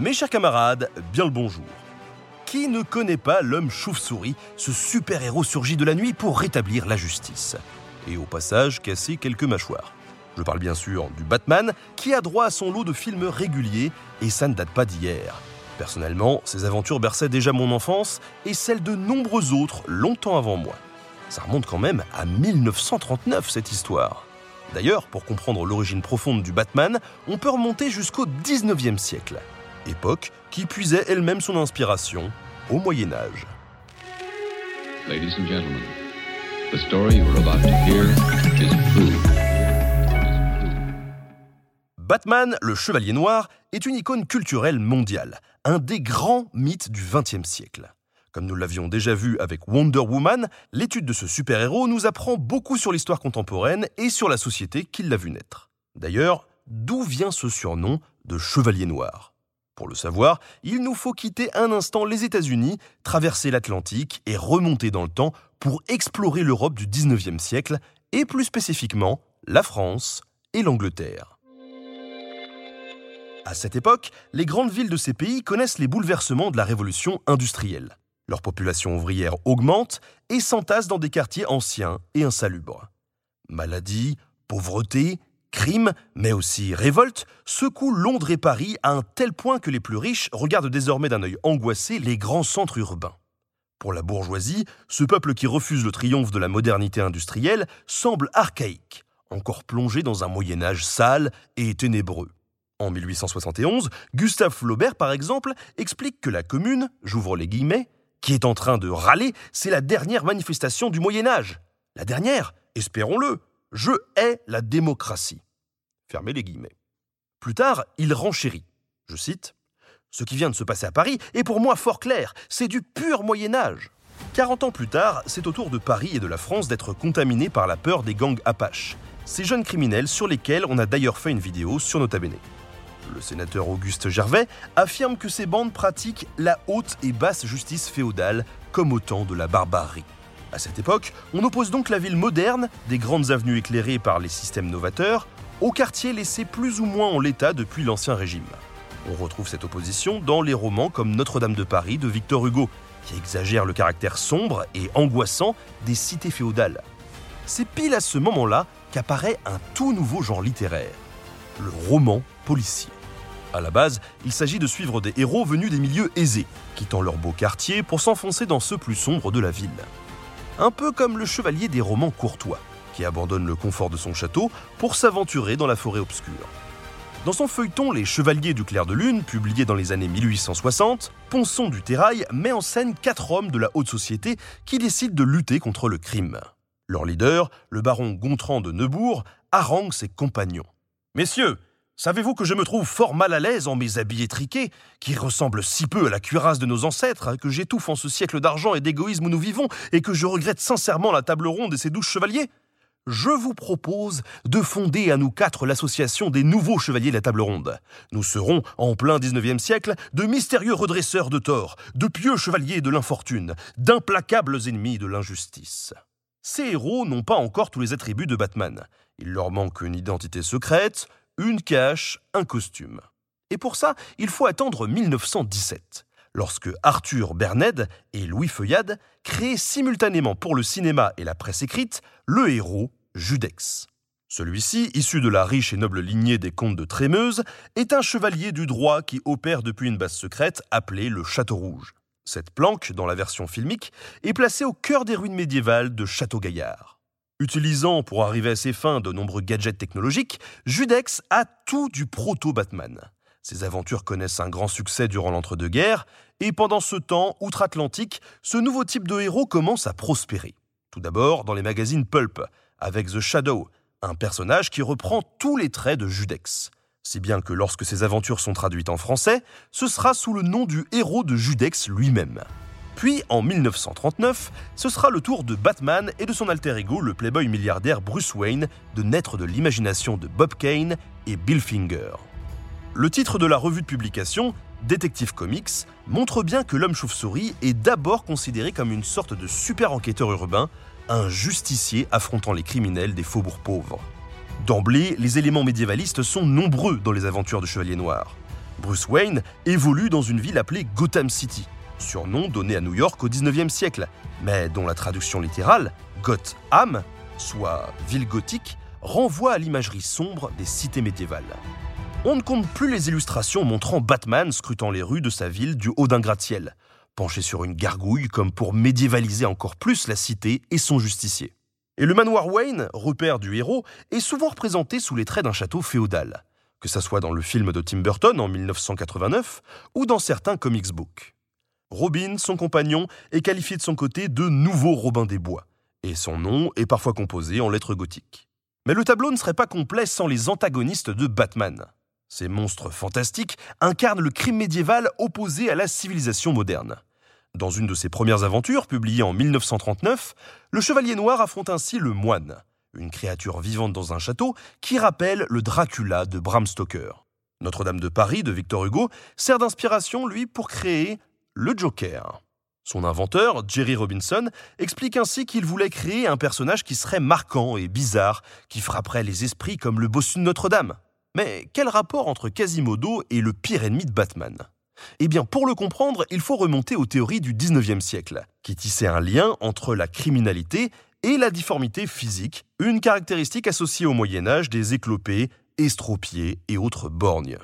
Mes chers camarades, bien le bonjour. Qui ne connaît pas l'homme chauve-souris, ce super-héros surgi de la nuit pour rétablir la justice Et au passage, casser quelques mâchoires. Je parle bien sûr du Batman, qui a droit à son lot de films réguliers, et ça ne date pas d'hier. Personnellement, ses aventures berçaient déjà mon enfance, et celle de nombreux autres longtemps avant moi. Ça remonte quand même à 1939 cette histoire. D'ailleurs, pour comprendre l'origine profonde du Batman, on peut remonter jusqu'au 19e siècle, époque qui puisait elle-même son inspiration au Moyen Âge. Batman, le Chevalier Noir, est une icône culturelle mondiale, un des grands mythes du XXe siècle. Comme nous l'avions déjà vu avec Wonder Woman, l'étude de ce super-héros nous apprend beaucoup sur l'histoire contemporaine et sur la société qui l'a vu naître. D'ailleurs, d'où vient ce surnom de Chevalier Noir? Pour le savoir, il nous faut quitter un instant les États-Unis, traverser l'Atlantique et remonter dans le temps pour explorer l'Europe du 19e siècle, et plus spécifiquement la France et l'Angleterre. À cette époque, les grandes villes de ces pays connaissent les bouleversements de la révolution industrielle. Leur population ouvrière augmente et s'entasse dans des quartiers anciens et insalubres. Maladies, pauvreté, crimes, mais aussi révolte, secouent Londres et Paris à un tel point que les plus riches regardent désormais d'un œil angoissé les grands centres urbains. Pour la bourgeoisie, ce peuple qui refuse le triomphe de la modernité industrielle semble archaïque, encore plongé dans un Moyen Âge sale et ténébreux. En 1871, Gustave Flaubert, par exemple, explique que la commune, j'ouvre les guillemets, qui est en train de râler, c'est la dernière manifestation du Moyen Âge. La dernière, espérons-le, je hais la démocratie. Fermez les guillemets. Plus tard, il renchérit. Je cite Ce qui vient de se passer à Paris est pour moi fort clair, c'est du pur Moyen Âge. 40 ans plus tard, c'est au tour de Paris et de la France d'être contaminés par la peur des gangs Apaches, ces jeunes criminels sur lesquels on a d'ailleurs fait une vidéo sur Nota Bene. Le sénateur Auguste Gervais affirme que ces bandes pratiquent la haute et basse justice féodale comme au temps de la barbarie. À cette époque, on oppose donc la ville moderne, des grandes avenues éclairées par les systèmes novateurs, au quartier laissé plus ou moins en l'état depuis l'Ancien Régime. On retrouve cette opposition dans les romans comme Notre-Dame de Paris de Victor Hugo, qui exagère le caractère sombre et angoissant des cités féodales. C'est pile à ce moment-là qu'apparaît un tout nouveau genre littéraire, le roman policier. À la base, il s'agit de suivre des héros venus des milieux aisés, quittant leur beau quartier pour s'enfoncer dans ceux plus sombres de la ville. Un peu comme le chevalier des romans courtois, qui abandonne le confort de son château pour s'aventurer dans la forêt obscure. Dans son feuilleton Les Chevaliers du clair de lune, publié dans les années 1860, Ponson du Terrail met en scène quatre hommes de la haute société qui décident de lutter contre le crime. Leur leader, le baron Gontran de Neubourg, harangue ses compagnons. Messieurs, savez-vous que je me trouve fort mal à l'aise en mes habits étriqués, qui ressemblent si peu à la cuirasse de nos ancêtres, hein, que j'étouffe en ce siècle d'argent et d'égoïsme où nous vivons, et que je regrette sincèrement la table ronde et ses douze chevaliers? Je vous propose de fonder à nous quatre l'association des nouveaux chevaliers de la table ronde. Nous serons, en plein 19e siècle, de mystérieux redresseurs de tort, de pieux chevaliers de l'infortune, d'implacables ennemis de l'injustice. Ces héros n'ont pas encore tous les attributs de Batman. Il leur manque une identité secrète, une cache, un costume. Et pour ça, il faut attendre 1917 lorsque Arthur Berned et Louis Feuillade créent simultanément pour le cinéma et la presse écrite le héros Judex. Celui-ci, issu de la riche et noble lignée des comtes de Trémeuse, est un chevalier du droit qui opère depuis une base secrète appelée le Château Rouge. Cette planque, dans la version filmique, est placée au cœur des ruines médiévales de Château-Gaillard. Utilisant pour arriver à ses fins de nombreux gadgets technologiques, Judex a tout du proto-Batman. Ses aventures connaissent un grand succès durant l'entre-deux-guerres, et pendant ce temps, outre-Atlantique, ce nouveau type de héros commence à prospérer. Tout d'abord dans les magazines Pulp, avec The Shadow, un personnage qui reprend tous les traits de Judex. Si bien que lorsque ses aventures sont traduites en français, ce sera sous le nom du héros de Judex lui-même. Puis, en 1939, ce sera le tour de Batman et de son alter ego, le playboy milliardaire Bruce Wayne, de naître de l'imagination de Bob Kane et Bill Finger. Le titre de la revue de publication, Detective Comics, montre bien que l'homme chauve-souris est d'abord considéré comme une sorte de super enquêteur urbain, un justicier affrontant les criminels des faubourgs pauvres. D'emblée, les éléments médiévalistes sont nombreux dans les aventures de Chevalier Noir. Bruce Wayne évolue dans une ville appelée Gotham City, surnom donné à New York au XIXe siècle, mais dont la traduction littérale, Gotham, soit ville gothique, renvoie à l'imagerie sombre des cités médiévales. On ne compte plus les illustrations montrant Batman scrutant les rues de sa ville du haut d'un gratte-ciel, penché sur une gargouille comme pour médiévaliser encore plus la cité et son justicier. Et le manoir Wayne, repère du héros, est souvent représenté sous les traits d'un château féodal, que ce soit dans le film de Tim Burton en 1989 ou dans certains comics books. Robin, son compagnon, est qualifié de son côté de nouveau Robin des Bois, et son nom est parfois composé en lettres gothiques. Mais le tableau ne serait pas complet sans les antagonistes de Batman. Ces monstres fantastiques incarnent le crime médiéval opposé à la civilisation moderne. Dans une de ses premières aventures, publiée en 1939, le Chevalier Noir affronte ainsi le moine, une créature vivante dans un château qui rappelle le Dracula de Bram Stoker. Notre-Dame de Paris de Victor Hugo sert d'inspiration, lui, pour créer le Joker. Son inventeur, Jerry Robinson, explique ainsi qu'il voulait créer un personnage qui serait marquant et bizarre, qui frapperait les esprits comme le bossu de Notre-Dame. Mais quel rapport entre Quasimodo et le pire ennemi de Batman? Eh bien, pour le comprendre, il faut remonter aux théories du 19e siècle, qui tissaient un lien entre la criminalité et la difformité physique, une caractéristique associée au Moyen Âge des éclopés, estropiés et autres borgnes.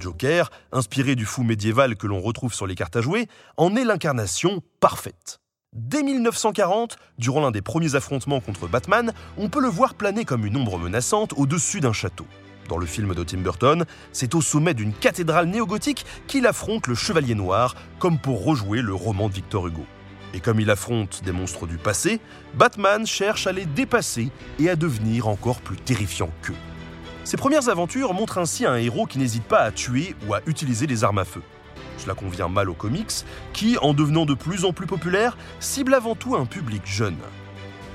Joker, inspiré du fou médiéval que l'on retrouve sur les cartes à jouer, en est l'incarnation parfaite. Dès 1940, durant l'un des premiers affrontements contre Batman, on peut le voir planer comme une ombre menaçante au-dessus d'un château. Dans le film de Tim Burton, c'est au sommet d'une cathédrale néogothique qu'il affronte le Chevalier Noir, comme pour rejouer le roman de Victor Hugo. Et comme il affronte des monstres du passé, Batman cherche à les dépasser et à devenir encore plus terrifiant qu'eux. Ses premières aventures montrent ainsi un héros qui n'hésite pas à tuer ou à utiliser des armes à feu. Cela convient mal aux comics, qui, en devenant de plus en plus populaires, ciblent avant tout un public jeune.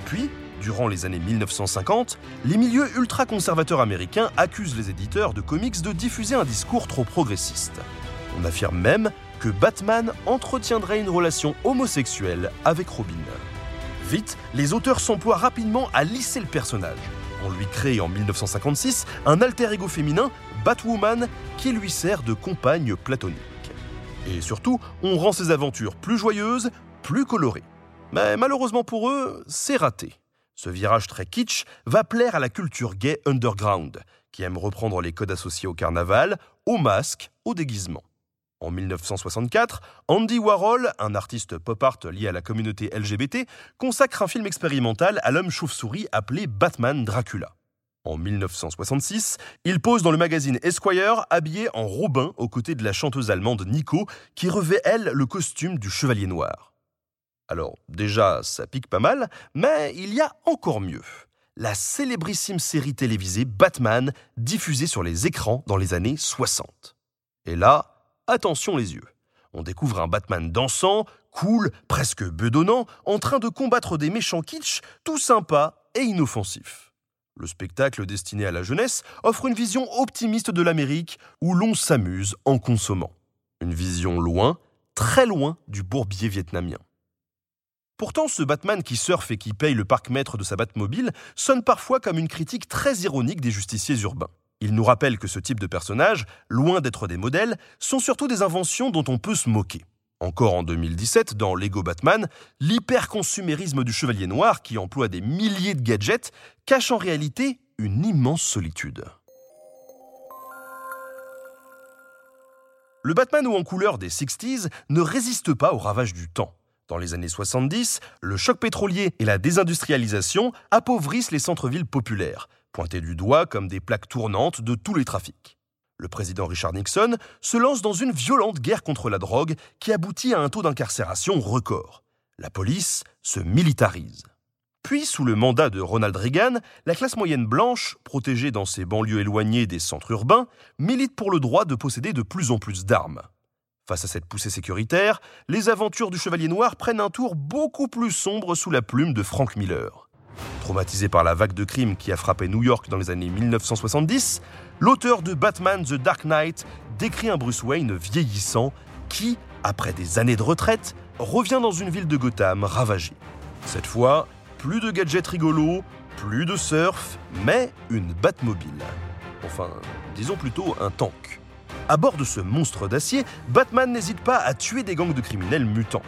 Puis, durant les années 1950, les milieux ultra-conservateurs américains accusent les éditeurs de comics de diffuser un discours trop progressiste. On affirme même que Batman entretiendrait une relation homosexuelle avec Robin. Vite, les auteurs s'emploient rapidement à lisser le personnage. On lui crée en 1956 un alter ego féminin, Batwoman, qui lui sert de compagne platonique. Et surtout, on rend ses aventures plus joyeuses, plus colorées. Mais malheureusement pour eux, c'est raté. Ce virage très kitsch va plaire à la culture gay underground, qui aime reprendre les codes associés au carnaval, au masque, au déguisement. En 1964, Andy Warhol, un artiste pop art lié à la communauté LGBT, consacre un film expérimental à l'homme chauve-souris appelé Batman Dracula. En 1966, il pose dans le magazine Esquire habillé en robin aux côtés de la chanteuse allemande Nico, qui revêt elle le costume du chevalier noir. Alors déjà, ça pique pas mal, mais il y a encore mieux. La célébrissime série télévisée Batman, diffusée sur les écrans dans les années 60. Et là, attention les yeux. On découvre un Batman dansant, cool, presque bedonnant, en train de combattre des méchants kitsch, tout sympa et inoffensif. Le spectacle destiné à la jeunesse offre une vision optimiste de l'Amérique où l'on s'amuse en consommant. Une vision loin, très loin du bourbier vietnamien. Pourtant, ce Batman qui surfe et qui paye le parc-mètre de sa Batmobile sonne parfois comme une critique très ironique des justiciers urbains. Il nous rappelle que ce type de personnages, loin d'être des modèles, sont surtout des inventions dont on peut se moquer. Encore en 2017, dans Lego Batman, l'hyperconsumérisme du Chevalier Noir, qui emploie des milliers de gadgets, cache en réalité une immense solitude. Le Batman ou en couleur des 60s ne résiste pas aux ravages du temps. Dans les années 70, le choc pétrolier et la désindustrialisation appauvrissent les centres-villes populaires, pointés du doigt comme des plaques tournantes de tous les trafics. Le président Richard Nixon se lance dans une violente guerre contre la drogue qui aboutit à un taux d'incarcération record. La police se militarise. Puis, sous le mandat de Ronald Reagan, la classe moyenne blanche, protégée dans ses banlieues éloignées des centres urbains, milite pour le droit de posséder de plus en plus d'armes. Face à cette poussée sécuritaire, les aventures du Chevalier Noir prennent un tour beaucoup plus sombre sous la plume de Frank Miller. Traumatisé par la vague de crimes qui a frappé New York dans les années 1970, l'auteur de Batman The Dark Knight décrit un Bruce Wayne vieillissant qui, après des années de retraite, revient dans une ville de Gotham ravagée. Cette fois, plus de gadgets rigolos, plus de surf, mais une Batmobile. Enfin, disons plutôt un tank. À bord de ce monstre d'acier, Batman n'hésite pas à tuer des gangs de criminels mutants.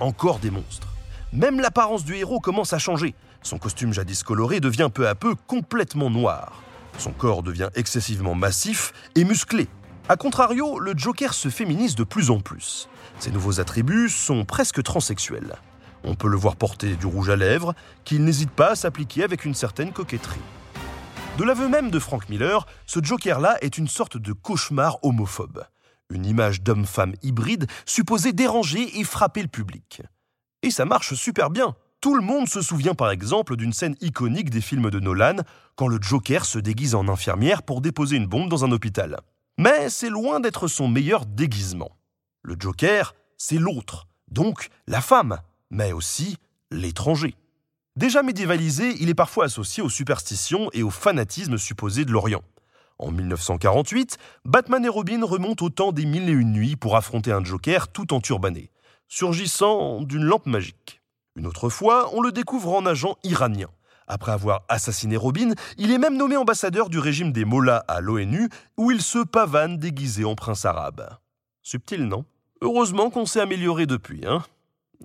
Encore des monstres. Même l'apparence du héros commence à changer. Son costume jadis coloré devient peu à peu complètement noir. Son corps devient excessivement massif et musclé. A contrario, le Joker se féminise de plus en plus. Ses nouveaux attributs sont presque transsexuels. On peut le voir porter du rouge à lèvres, qu'il n'hésite pas à s'appliquer avec une certaine coquetterie. De l'aveu même de Frank Miller, ce Joker-là est une sorte de cauchemar homophobe. Une image d'homme-femme hybride supposée déranger et frapper le public. Et ça marche super bien. Tout le monde se souvient par exemple d'une scène iconique des films de Nolan, quand le Joker se déguise en infirmière pour déposer une bombe dans un hôpital. Mais c'est loin d'être son meilleur déguisement. Le Joker, c'est l'autre, donc la femme, mais aussi l'étranger. Déjà médiévalisé, il est parfois associé aux superstitions et au fanatisme supposé de l'Orient. En 1948, Batman et Robin remontent au temps des mille et une nuits pour affronter un Joker tout en turbané, surgissant d'une lampe magique. Une autre fois, on le découvre en agent iranien. Après avoir assassiné Robin, il est même nommé ambassadeur du régime des Mollahs à l'ONU, où il se pavane déguisé en prince arabe. Subtil, non? Heureusement qu'on s'est amélioré depuis, hein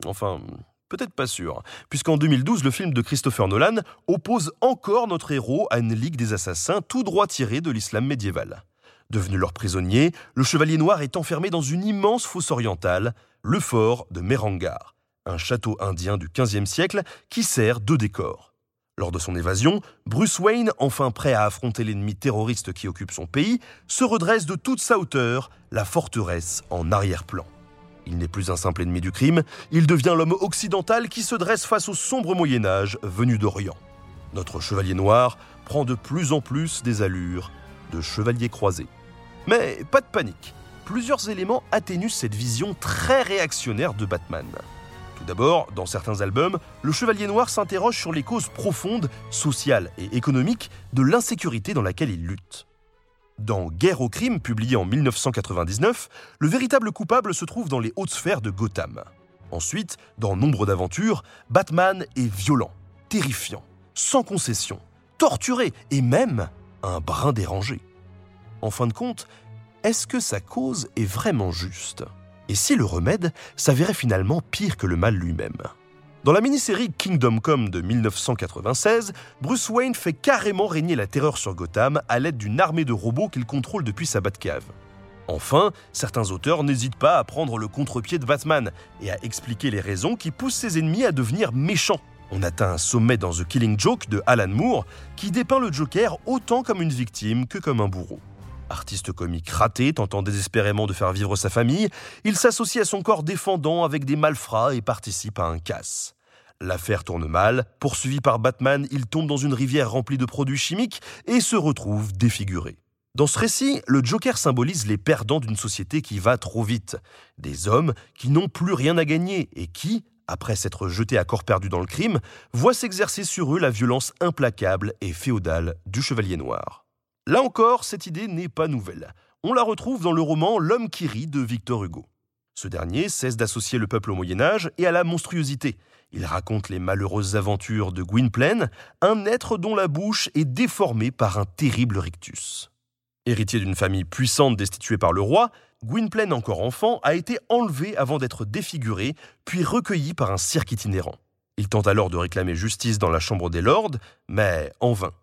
Enfin, peut-être pas sûr, puisqu'en 2012, le film de Christopher Nolan oppose encore notre héros à une ligue des assassins tout droit tirée de l'islam médiéval. Devenu leur prisonnier, le Chevalier Noir est enfermé dans une immense fosse orientale, le fort de Merangar, un château indien du XVe siècle qui sert de décor. Lors de son évasion, Bruce Wayne, enfin prêt à affronter l'ennemi terroriste qui occupe son pays, se redresse de toute sa hauteur, la forteresse en arrière-plan. Il n'est plus un simple ennemi du crime, il devient l'homme occidental qui se dresse face au sombre Moyen Âge venu d'Orient. Notre chevalier noir prend de plus en plus des allures de chevalier croisé. Mais pas de panique, plusieurs éléments atténuent cette vision très réactionnaire de Batman. D'abord, dans certains albums, le Chevalier Noir s'interroge sur les causes profondes, sociales et économiques de l'insécurité dans laquelle il lutte. Dans Guerre au crime, publié en 1999, le véritable coupable se trouve dans les hautes sphères de Gotham. Ensuite, dans Nombre d'aventures, Batman est violent, terrifiant, sans concession, torturé et même un brin dérangé. En fin de compte, est-ce que sa cause est vraiment juste? Et si le remède s'avérait finalement pire que le mal lui-même? Dans la mini-série Kingdom Come de 1996, Bruce Wayne fait carrément régner la terreur sur Gotham à l'aide d'une armée de robots qu'il contrôle depuis sa Batcave. Enfin, certains auteurs n'hésitent pas à prendre le contre-pied de Batman et à expliquer les raisons qui poussent ses ennemis à devenir méchants. On atteint un sommet dans The Killing Joke de Alan Moore qui dépeint le Joker autant comme une victime que comme un bourreau. Artiste comique raté, tentant désespérément de faire vivre sa famille, il s'associe à son corps défendant avec des malfrats et participe à un casse. L'affaire tourne mal, poursuivi par Batman, il tombe dans une rivière remplie de produits chimiques et se retrouve défiguré. Dans ce récit, le Joker symbolise les perdants d'une société qui va trop vite, des hommes qui n'ont plus rien à gagner et qui, après s'être jetés à corps perdu dans le crime, voient s'exercer sur eux la violence implacable et féodale du Chevalier Noir. Là encore, cette idée n'est pas nouvelle. On la retrouve dans le roman L'homme qui rit de Victor Hugo. Ce dernier cesse d'associer le peuple au Moyen Âge et à la monstruosité. Il raconte les malheureuses aventures de Gwynplaine, un être dont la bouche est déformée par un terrible rictus. Héritier d'une famille puissante destituée par le roi, Gwynplaine, encore enfant, a été enlevé avant d'être défiguré, puis recueilli par un cirque itinérant. Il tente alors de réclamer justice dans la Chambre des Lords, mais en vain.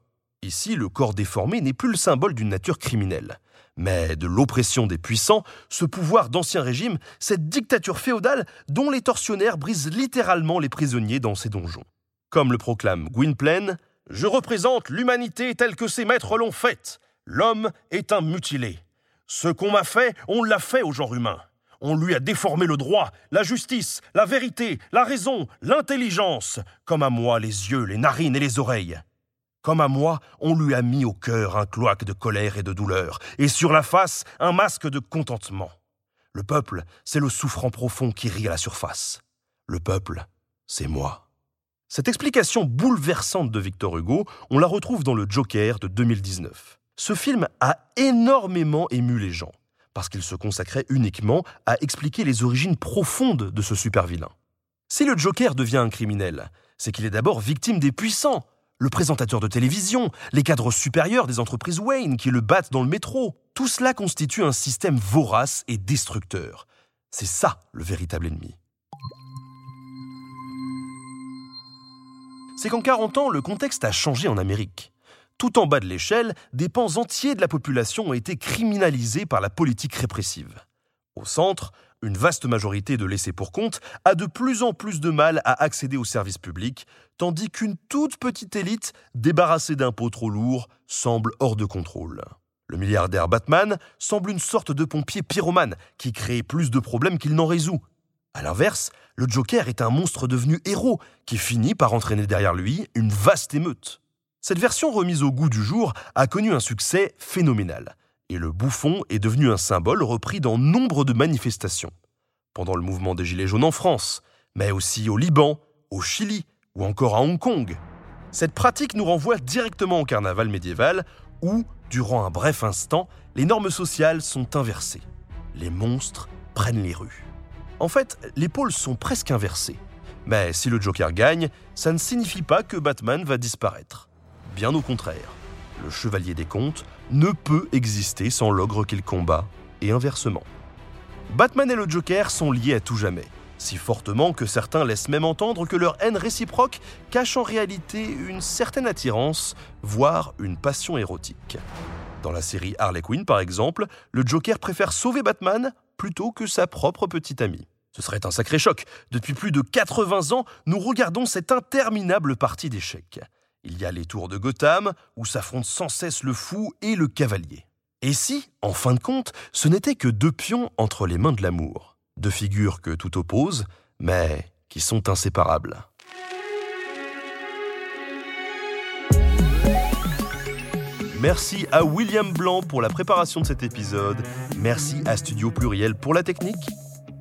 Ici, le corps déformé n'est plus le symbole d'une nature criminelle, mais de l'oppression des puissants, ce pouvoir d'ancien régime, cette dictature féodale dont les tortionnaires brisent littéralement les prisonniers dans ces donjons. Comme le proclame Gwynplaine, Je représente l'humanité telle que ses maîtres l'ont faite. L'homme est un mutilé. Ce qu'on m'a fait, on l'a fait au genre humain. On lui a déformé le droit, la justice, la vérité, la raison, l'intelligence, comme à moi les yeux, les narines et les oreilles. Comme à moi, on lui a mis au cœur un cloaque de colère et de douleur, et sur la face un masque de contentement. Le peuple, c'est le souffrant profond qui rit à la surface. Le peuple, c'est moi. Cette explication bouleversante de Victor Hugo, on la retrouve dans le Joker de 2019. Ce film a énormément ému les gens, parce qu'il se consacrait uniquement à expliquer les origines profondes de ce super-vilain. Si le Joker devient un criminel, c'est qu'il est d'abord victime des puissants, le présentateur de télévision, les cadres supérieurs des entreprises Wayne qui le battent dans le métro. Tout cela constitue un système vorace et destructeur. C'est ça le véritable ennemi. C'est qu'en 40 ans, le contexte a changé en Amérique. Tout en bas de l'échelle, des pans entiers de la population ont été criminalisés par la politique répressive. Au centre, une vaste majorité de laissés pour compte a de plus en plus de mal à accéder aux services publics, tandis qu'une toute petite élite, débarrassée d'impôts trop lourds, semble hors de contrôle. Le milliardaire Batman semble une sorte de pompier pyromane qui crée plus de problèmes qu'il n'en résout. A l'inverse, le Joker est un monstre devenu héros qui finit par entraîner derrière lui une vaste émeute. Cette version remise au goût du jour a connu un succès phénoménal et le bouffon est devenu un symbole repris dans nombre de manifestations. Pendant le mouvement des Gilets jaunes en France, mais aussi au Liban, au Chili ou encore à Hong Kong. Cette pratique nous renvoie directement au carnaval médiéval où, durant un bref instant, les normes sociales sont inversées. Les monstres prennent les rues. En fait, les pôles sont presque inversés. Mais si le Joker gagne, ça ne signifie pas que Batman va disparaître. Bien au contraire le chevalier des contes, ne peut exister sans l'ogre qu'il combat, et inversement. Batman et le Joker sont liés à tout jamais, si fortement que certains laissent même entendre que leur haine réciproque cache en réalité une certaine attirance, voire une passion érotique. Dans la série Harley Quinn, par exemple, le Joker préfère sauver Batman plutôt que sa propre petite amie. Ce serait un sacré choc. Depuis plus de 80 ans, nous regardons cette interminable partie d'échecs. Il y a les tours de Gotham, où s'affrontent sans cesse le fou et le cavalier. Et si, en fin de compte, ce n'était que deux pions entre les mains de l'amour, deux figures que tout oppose, mais qui sont inséparables. Merci à William Blanc pour la préparation de cet épisode. Merci à Studio Pluriel pour la technique.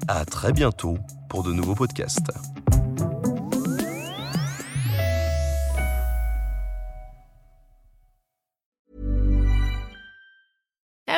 À très bientôt pour de nouveaux podcasts.